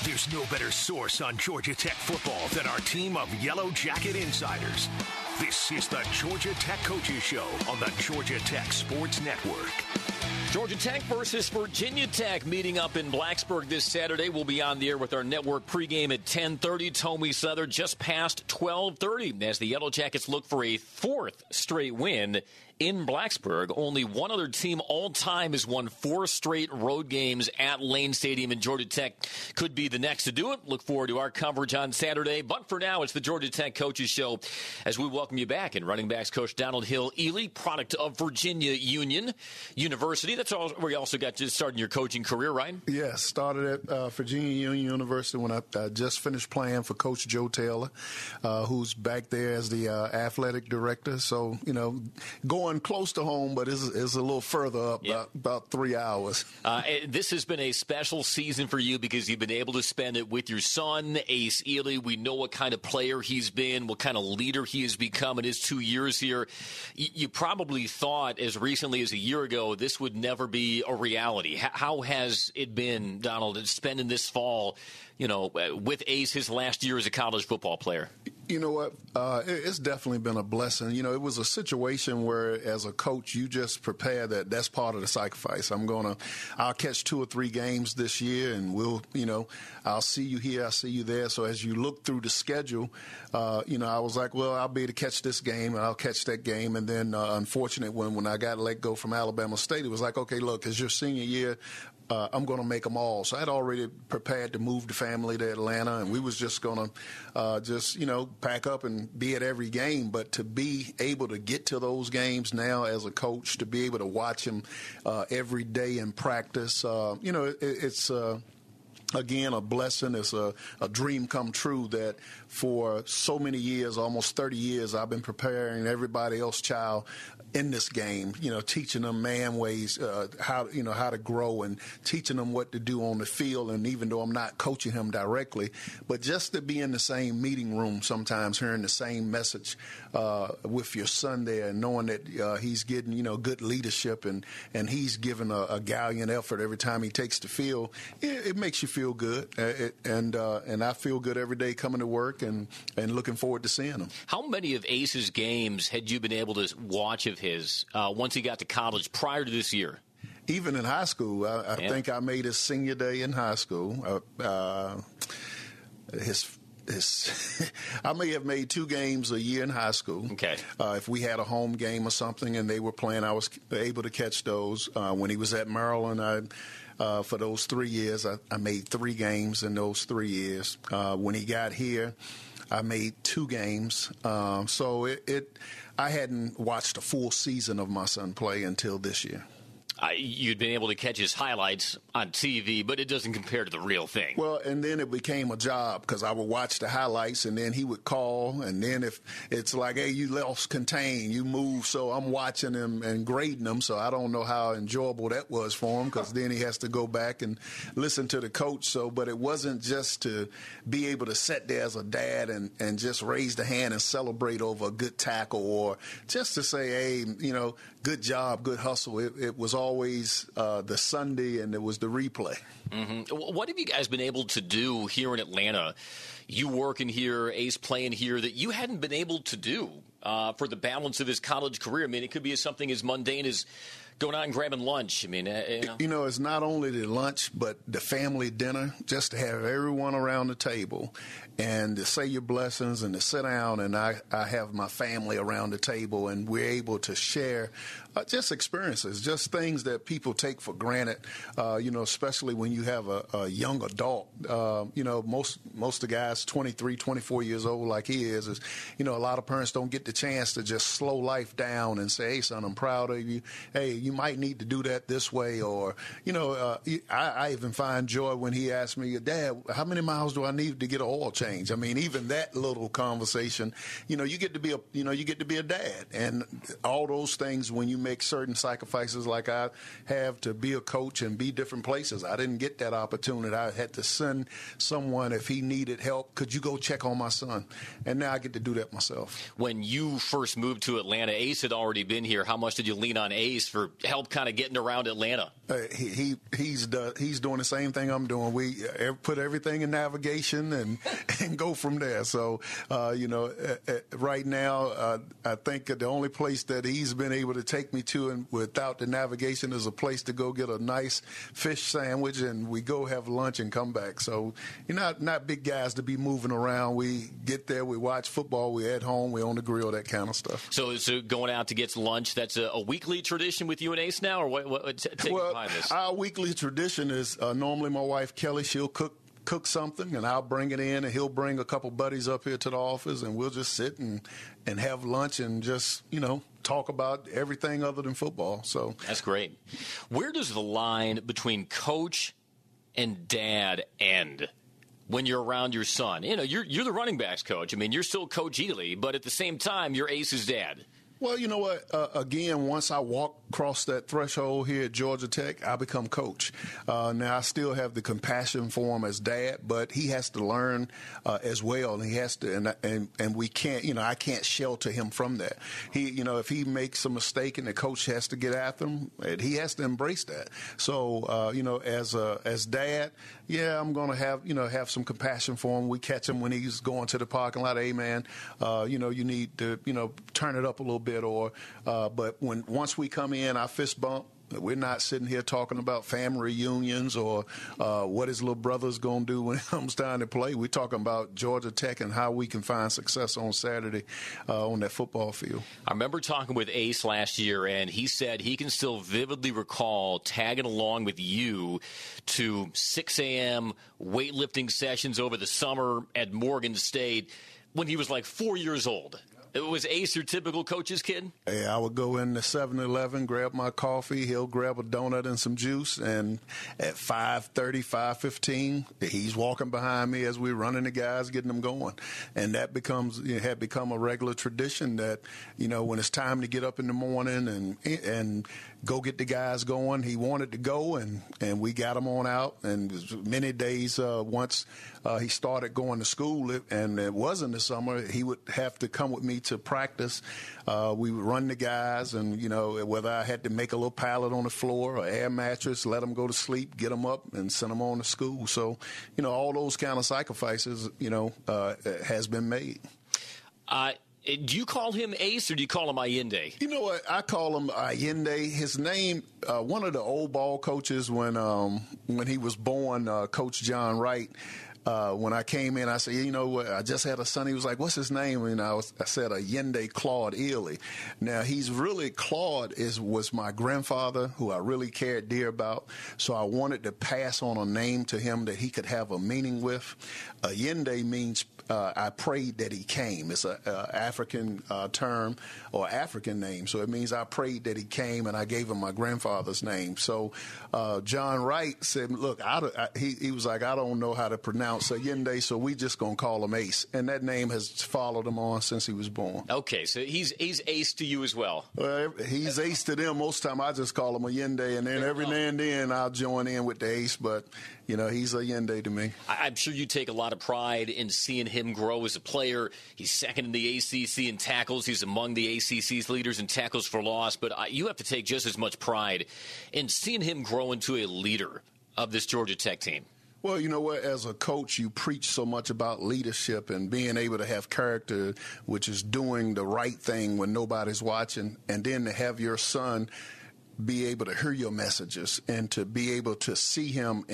There's no better source on Georgia Tech football than our team of Yellow Jacket insiders. This is the Georgia Tech Coaches Show on the Georgia Tech Sports Network. Georgia Tech versus Virginia Tech meeting up in Blacksburg this Saturday. We'll be on the air with our network pregame at 10:30. Tommy Souther just past 12:30 as the Yellow Jackets look for a fourth straight win in Blacksburg. Only one other team all time has won four straight road games at Lane Stadium, and Georgia Tech could be the next to do it. Look forward to our coverage on Saturday. But for now, it's the Georgia Tech Coaches Show as we welcome you back. And running backs coach Donald Hill-Eley, product of Virginia Union University. That's all where you also got to start in your coaching career, right? Yes, started at uh, Virginia Union University when I, I, just finished playing for Coach Joe Taylor, uh, who's back there as the uh, athletic director. So, you know, going going close to home, but it's, it's a little further up, yep. about, about, three hours. Uh, this has been a special season for you because you've been able to spend it with your son, Ace Eley. We know what kind of player he's been, what kind of leader he has become in his two years here. You, you probably thought as recently as a year ago this would never be a reality. How has it been, Donald, spending this fall? you know, with Ace his last year as a college football player? You know what? Uh, it's definitely been a blessing. You know, it was a situation where, as a coach, you just prepare that that's part of the sacrifice. I'm gonna, I'll catch two or three games this year, and we'll, you know, I'll see you here, I'll see you there. So as you look through the schedule, uh, you know, I was like, well, I'll be able to catch this game, and I'll catch that game. And then, uh, unfortunate when when I got let go from Alabama State, it was like, okay, look, it's your senior year uh, I'm going to make them all. So I'd already prepared to move the family to Atlanta, and we was just going to uh, just you know pack up and be at every game. But to be able to get to those games now as a coach, to be able to watch them uh, every day in practice, uh, you know, it, it's uh, again a blessing it's a, a, dream come true that for so many years almost 30 years i've been preparing everybody else child in this game, you know, teaching them man ways, uh, how you know how to grow, and teaching them what to do on the field. And even though I'm not coaching him directly, but just to be in the same meeting room, sometimes hearing the same message uh, with your son there, and knowing that uh, he's getting you know good leadership, and and he's giving a, a gallant effort every time he takes the field, it, it makes you feel good, uh, it, and uh, and I feel good every day coming to work and and looking forward to seeing him. How many of Ace's games had you been able to watch of his uh, once he got to college prior to this year? Even in high school, I, I yeah. think I made his senior day in high school. Uh, uh, his I may have made two games a year in high school. Okay. Uh, if we had a home game or something and they were playing, I was able to catch those. Uh, when he was at Maryland, I. Uh, for those three years, I, I, made three games in those three years. Uh, when he got here, I made two games. Um, so it, it, I hadn't watched a full season of my son play until this year. Uh, you'd been able to catch his highlights on TV, but it doesn't compare to the real thing. Well, and then it became a job because I would watch the highlights, and then he would call, and then if it's like, hey, you lost contain, you move, so I'm watching him and grading him. So I don't know how enjoyable that was for him because then he has to go back and listen to the coach. So, but it wasn't just to be able to sit there as a dad and and just raise the hand and celebrate over a good tackle, or just to say, hey, you know, good job, good hustle. It, it was always uh, the Sunday and it was the replay. Mm-hmm. What have you guys been able to do here in Atlanta? You working here, Ace playing here, that you hadn't been able to do uh, for the balance of his college career. I mean, it could be something as mundane as going out and grabbing lunch. I mean, uh, you, know. you know, it's not only the lunch, but the family dinner, just to have everyone around the table and to say your blessings and to sit down and I, I have my family around the table and we're able to share uh, just experiences, just things that people take for granted. Uh, you know, especially when you have a, a young adult. Uh, you know, most most of the guys 23, 24 years old, like he is, is you know, a lot of parents don't get the chance to just slow life down and say, "Hey, son, I'm proud of you. Hey, you might need to do that this way, or you know, uh, I, I even find joy when he asks me, Dad, how many miles do I need to get an oil change? I mean, even that little conversation, you know, you get to be a, you know, you get to be a dad, and all those things when you make certain sacrifices like I have to be a coach and be different places. I didn't get that opportunity. I had to send someone if he needed help. Could you go check on my son? And now I get to do that myself. When you first moved to Atlanta, Ace had already been here. How much did you lean on Ace for help, kind of getting around Atlanta? Uh, he, he he's he's doing the same thing I'm doing. We uh, put everything in navigation and and go from there. So uh, you know, uh, uh right now uh, I think the only place that he's been able to take me to and without the navigation is a place to go get a nice fish sandwich and we go have lunch and come back. So you're not not big guys to be moving around. We get there, we watch football, we at home, we on the grill, that kind of stuff. So, so going out to get lunch, that's a, a weekly tradition with you and Ace now, or what? what take well, our weekly tradition is uh, normally my wife Kelly, she'll cook cook something and I'll bring it in and he'll bring a couple buddies up here to the office and we'll just sit and and have lunch and just, you know, talk about everything other than football. So That's great. Where does the line between coach and dad end? When you're around your son, you know you're you're the running backs coach. I mean, you're still Coach Eley, but at the same time, you're Ace's dad. Well, you know what? Uh, again, once I walk across that threshold here at Georgia Tech, I become coach. Uh, now, I still have the compassion for him as dad, but he has to learn uh, as well, and he has to, and, and and we can't, you know, I can't shelter him from that. He, you know, if he makes a mistake and the coach has to get after him, he has to embrace that. So, uh, you know, as a, as dad, yeah, I'm going to have, you know, have some compassion for him. We catch him when he's going to the parking lot. Hey, man, uh, you know, you need to, you know, turn it up a little bit. Or, uh, but when once we come in, I fist bump. We're not sitting here talking about family reunions or uh, what his little brother's going to do when it comes time to play. We're talking about Georgia Tech and how we can find success on Saturday uh, on that football field. I remember talking with Ace last year, and he said he can still vividly recall tagging along with you to 6 a.m. weightlifting sessions over the summer at Morgan State when he was like four years old. It was Ace your typical coach's kid? Yeah, I would go in the 7-Eleven, grab my coffee. He'll grab a donut and some juice. And at 5.30, 5.15, he's walking behind me as we're running the guys, getting them going. And that becomes it had become a regular tradition that, you know, when it's time to get up in the morning and and go get the guys going. He wanted to go, and, and we got him on out. And many days uh, once uh, he started going to school, and it was in the summer, he would have to come with me to practice. Uh, we would run the guys, and you know whether I had to make a little pallet on the floor or air mattress, let them go to sleep, get them up, and send them on to school. So, you know, all those kind of sacrifices, you know, uh, has been made. Uh, do you call him Ace or do you call him Allende? You know what? I call him Allende. His name, uh, one of the old ball coaches when um, when he was born, uh, Coach John Wright. Uh, when I came in, I said, you know what? I just had a son. He was like, what's his name? And I, was, I said, Allende Claude Eley. Now he's really Claude is was my grandfather who I really cared dear about. So I wanted to pass on a name to him that he could have a meaning with. Allende means uh, I prayed that he came. It's an African uh, term or African name, so it means I prayed that he came, and I gave him my grandfather's name. So uh, John Wright said, "Look, I, I, he, he was like, I don't know how to pronounce Allende, so we just gonna call him Ace, and that name has followed him on since he was born." Okay, so he's he's Ace to you as well. he's Ace to them. Most time I just call him Allende, and then every now and then I'll join in with the Ace, but you know, he's Allende to me. I'm sure you take a lot of pride in seeing him grow as a player. He's second in the ACC in tackles. He's among the ACC's leaders in tackles for loss. But you have to take just as much pride in seeing him grow into a leader of this Georgia Tech team. Well, you know what? As a coach, you preach so much about leadership and being able to have character, which is doing the right thing when nobody's watching, and then to have your son be able to hear your messages and to be able to see him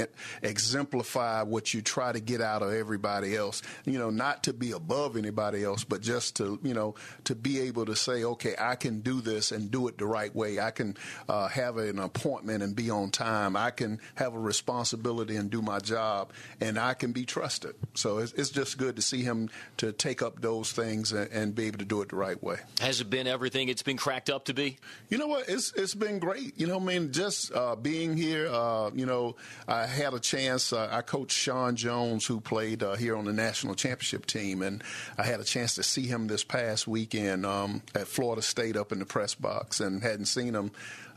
exemplify what you try to get out of everybody else. You know, not to be above anybody else, but just to, you know, to be able to say, okay, I can do this and do it the right way. I can uh, have an appointment and be on time. I can have a responsibility and do my job, and I can be trusted. So it's, it's just good to see him to take up those things and, and be able to do it the right way. Has it been everything it's been cracked up to be? You know what? It's it's been great great. You know, I mean, just uh, being here. Uh, you know, I had a chance. Uh, I coached Shawn Jones, who played uh, here on the national championship team, and I had a chance to see him this past weekend um, at Florida State up in the press box, and hadn't seen him.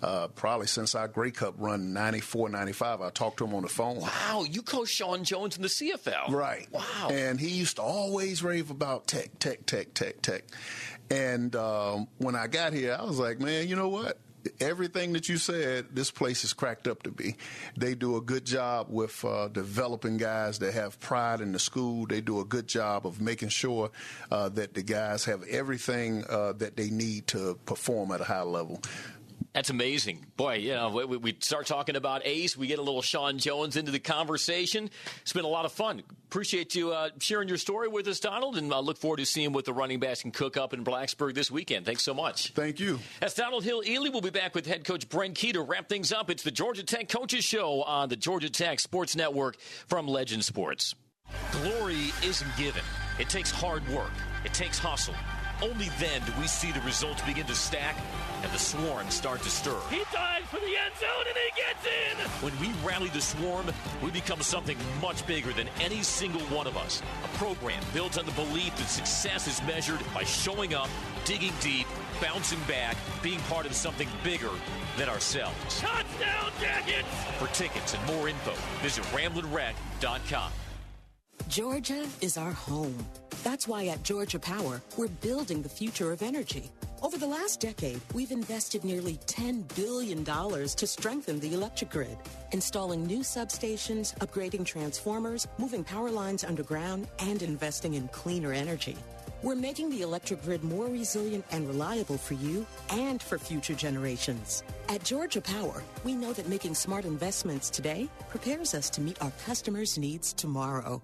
Uh, probably since our Grey Cup run 94, 95. I talked to him on the phone. Wow, you coached Shawn Jones in the CFL. Right. Wow. And he used to always rave about tech, tech, tech, tech, tech. And um, when I got here, I was like, man, you know what? Everything that you said, this place is cracked up to be. They do a good job with uh, developing guys that have pride in the school. They do a good job of making sure uh, that the guys have everything uh, that they need to perform at a high level. That's amazing. Boy, you know, we, we, start talking about Ace. We get a little Shawn Jones into the conversation. It's been a lot of fun. Appreciate you uh, sharing your story with us, Donald, and I uh, look forward to seeing what the running backs can cook up in Blacksburg this weekend. Thanks so much. Thank you. That's Donald Hill-Eley. We'll be back with head coach Brent Key to wrap things up. It's the Georgia Tech Coaches Show on the Georgia Tech Sports Network from Legend Sports. Glory isn't given. It takes hard work. It takes hustle. Only then do we see the results begin to stack and the swarm start to stir. He dives for the end zone and he gets in! When we rally the swarm, we become something much bigger than any single one of us. A program built on the belief that success is measured by showing up, digging deep, bouncing back, being part of something bigger than ourselves. Touchdown, Jackets! For tickets and more info, visit ramblinwreck.com. Georgia is our home. That's why at Georgia Power, we're building the future of energy. Over the last decade, we've invested nearly $10 billion to strengthen the electric grid, installing new substations, upgrading transformers, moving power lines underground, and investing in cleaner energy. We're making the electric grid more resilient and reliable for you and for future generations. At Georgia Power, we know that making smart investments today prepares us to meet our customers' needs tomorrow.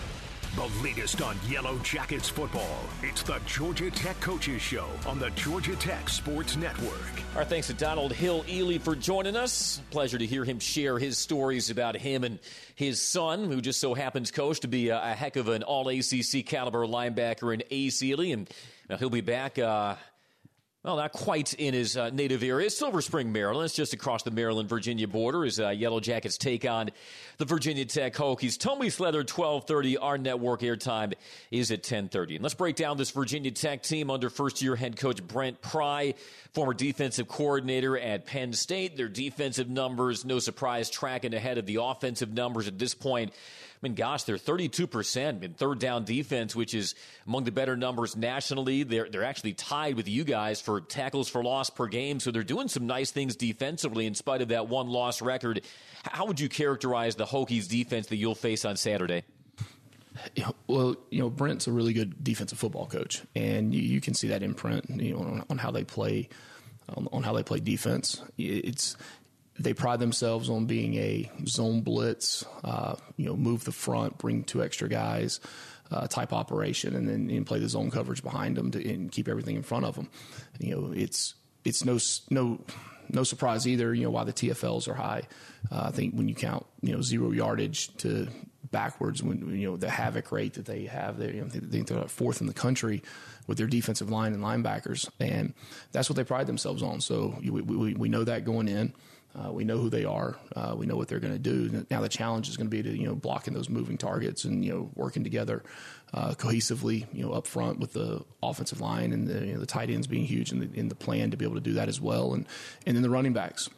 The latest on Yellow Jackets football. It's the Georgia Tech Coaches Show on the Georgia Tech Sports Network. Our thanks to Donald Hill-Eley for joining us. Pleasure to hear him share his stories about him and his son, who just so happens, coach, to be a, a heck of an all ACC caliber linebacker in Ace Eley. And now he'll be back. Uh, well, not quite in his uh, native area. Silver Spring, Maryland. It's just across the Maryland Virginia border as uh, Yellow Jackets take on the Virginia Tech Hokies. Tommy Leather, 1230. Our network airtime is at 1030. And let's break down this Virginia Tech team under first year head coach Brent Pry, former defensive coordinator at Penn State. Their defensive numbers, no surprise, tracking ahead of the offensive numbers at this point. I mean, gosh, they're 32% in third down defense, which is among the better numbers nationally. They're, they're actually tied with you guys for tackles for loss per game. So they're doing some nice things defensively in spite of that one loss record. How would you characterize the Hokies defense that you'll face on Saturday? Well, you know, Brent's a really good defensive football coach, and you, you can see that imprint, you know, on, on how they play, on, on, how they play defense. It's they pride themselves on being a zone blitz, uh, you know, move the front, bring two extra guys. Uh, type operation, and then and play the zone coverage behind them to, and keep everything in front of them. You know, it's it's no no no surprise either. You know why the TFLs are high. Uh, I think when you count you know zero yardage to backwards, when you know the havoc rate that they have, they you know, they, they're fourth in the country with their defensive line and linebackers, and that's what they pride themselves on. So we we, we know that going in. Uh, we know who they are. Uh, we know what they're going to do. Now the challenge is going to be to you know blocking those moving targets and you know working together uh, cohesively. You know up front with the offensive line and the, you know, the tight ends being huge in the, the plan to be able to do that as well, and and then the running backs.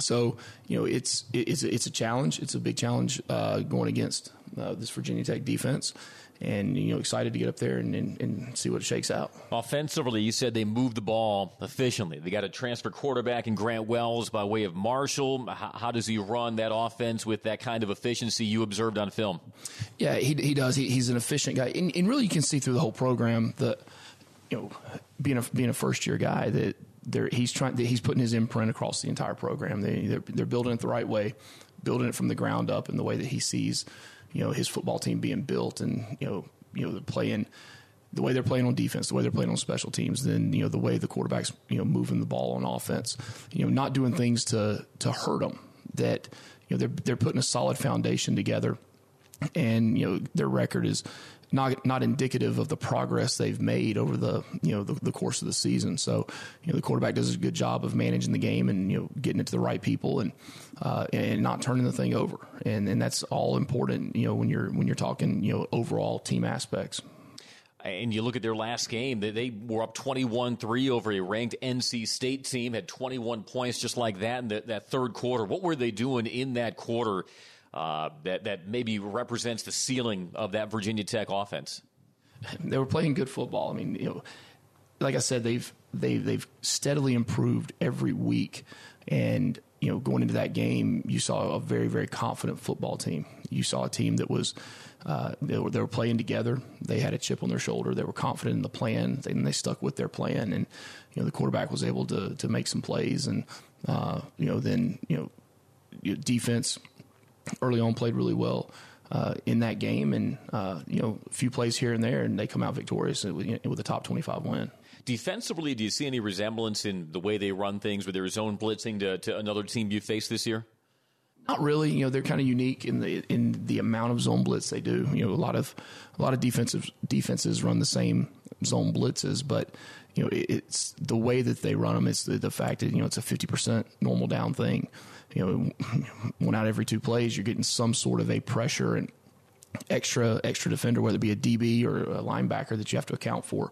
So you know it's it's it's a challenge. It's a big challenge uh, going against uh, this Virginia Tech defense and you know excited to get up there and, and, and, see what shakes out. Offensively, you said they moved the ball efficiently. They got a transfer quarterback in Grant Wells by way of Marshall. How, how, does he run that offense with that kind of efficiency you observed on film? Yeah, he, he does. He, he's an efficient guy, and, and, really you can see through the whole program that you know being a being a first year guy that he's trying. He's putting his imprint across the entire program. They they're, they're building it the right way, building it from the ground up in the way that he sees, you know, his football team being built, and you know, you know, the playing the way they're playing on defense, the way they're playing on special teams, then you know the way the quarterbacks you know moving the ball on offense, you know, not doing things to to hurt them. That you know they're they're putting a solid foundation together, and you know their record is not not indicative of the progress they've made over the you know the, the, course of the season. So you know the quarterback does a good job of managing the game and you know getting it to the right people and uh, and not turning the thing over. And and that's all important. You know when you're when you're talking you know overall team aspects. And you look at their last game, they, they were up 21 3 over a ranked NC State team, had 21 points just like that in the, that third quarter. What were they doing in that quarter uh, that, that maybe represents the ceiling of that Virginia Tech offense? They were playing good football. I mean, you know, like I said, they've, they've, they've steadily improved every week. And, you know, going into that game, you saw a very, very confident football team. You saw a team that was uh, they, were, they were playing together. They had a chip on their shoulder. They were confident in the plan, and they stuck with their plan. And you know, the quarterback was able to to make some plays, and uh, you know, then you know, defense early on played really well. Uh, in that game, and uh, you know, a few plays here and there, and they come out victorious with, with a top twenty-five win. Defensively, do you see any resemblance in the way they run things with their zone blitzing to, to another team you faced this year? Not really. You know, they're kind of unique in the in the amount of zone blitz they do. You know, a lot of a lot of defensive defenses run the same zone blitzes, but you know, it, it's the way that they run them. It's the, the fact that you know it's a fifty percent normal down thing. You know, one out every two plays, you're getting some sort of a pressure and extra extra defender, whether it be a DB or a linebacker that you have to account for.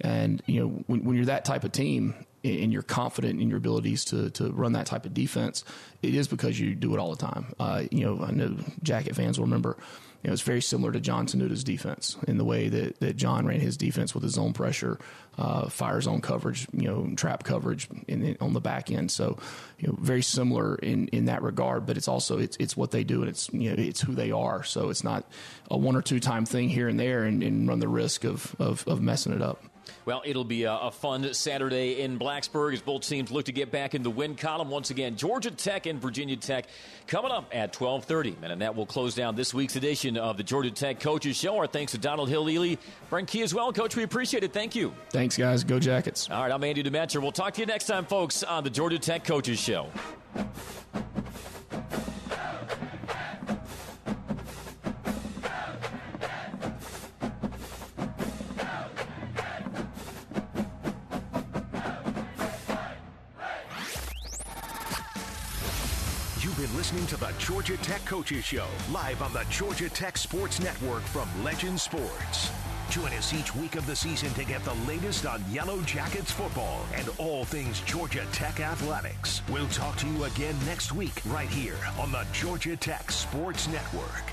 And you know, when, when you're that type of team, and you're confident in your abilities to to run that type of defense, it is because you do it all the time. Uh, you know, I know Jacket fans will remember. You know, it's very similar to John Tenuta's defense in the way that, that John ran his defense with his own pressure, uh, fire zone coverage, you know, trap coverage in, in, on the back end. So, you know, very similar in, in that regard. But it's also it's it's what they do and it's you know it's who they are. So it's not a one or two time thing here and there and, and run the risk of, of, of messing it up. Well, it'll be a, a, fun Saturday in Blacksburg as both teams look to get back in the win column once again. Georgia Tech and Virginia Tech coming up at 12:30, and that will close down this week's edition of the Georgia Tech Coaches Show. Our thanks to Donald Hill-Eley, Brent Key as well, Coach. We appreciate it. Thank you. Thanks, guys. Go Jackets. All right, I'm Andy Demetra. We'll talk to you next time, folks, on the Georgia Tech Coaches Show. Listening to the Georgia Tech Coaches Show, live on the Georgia Tech Sports Network from Legend Sports. Join us each week of the season to get the latest on Yellow Jackets football and all things Georgia Tech athletics. We'll talk to you again next week, right here on the Georgia Tech Sports Network.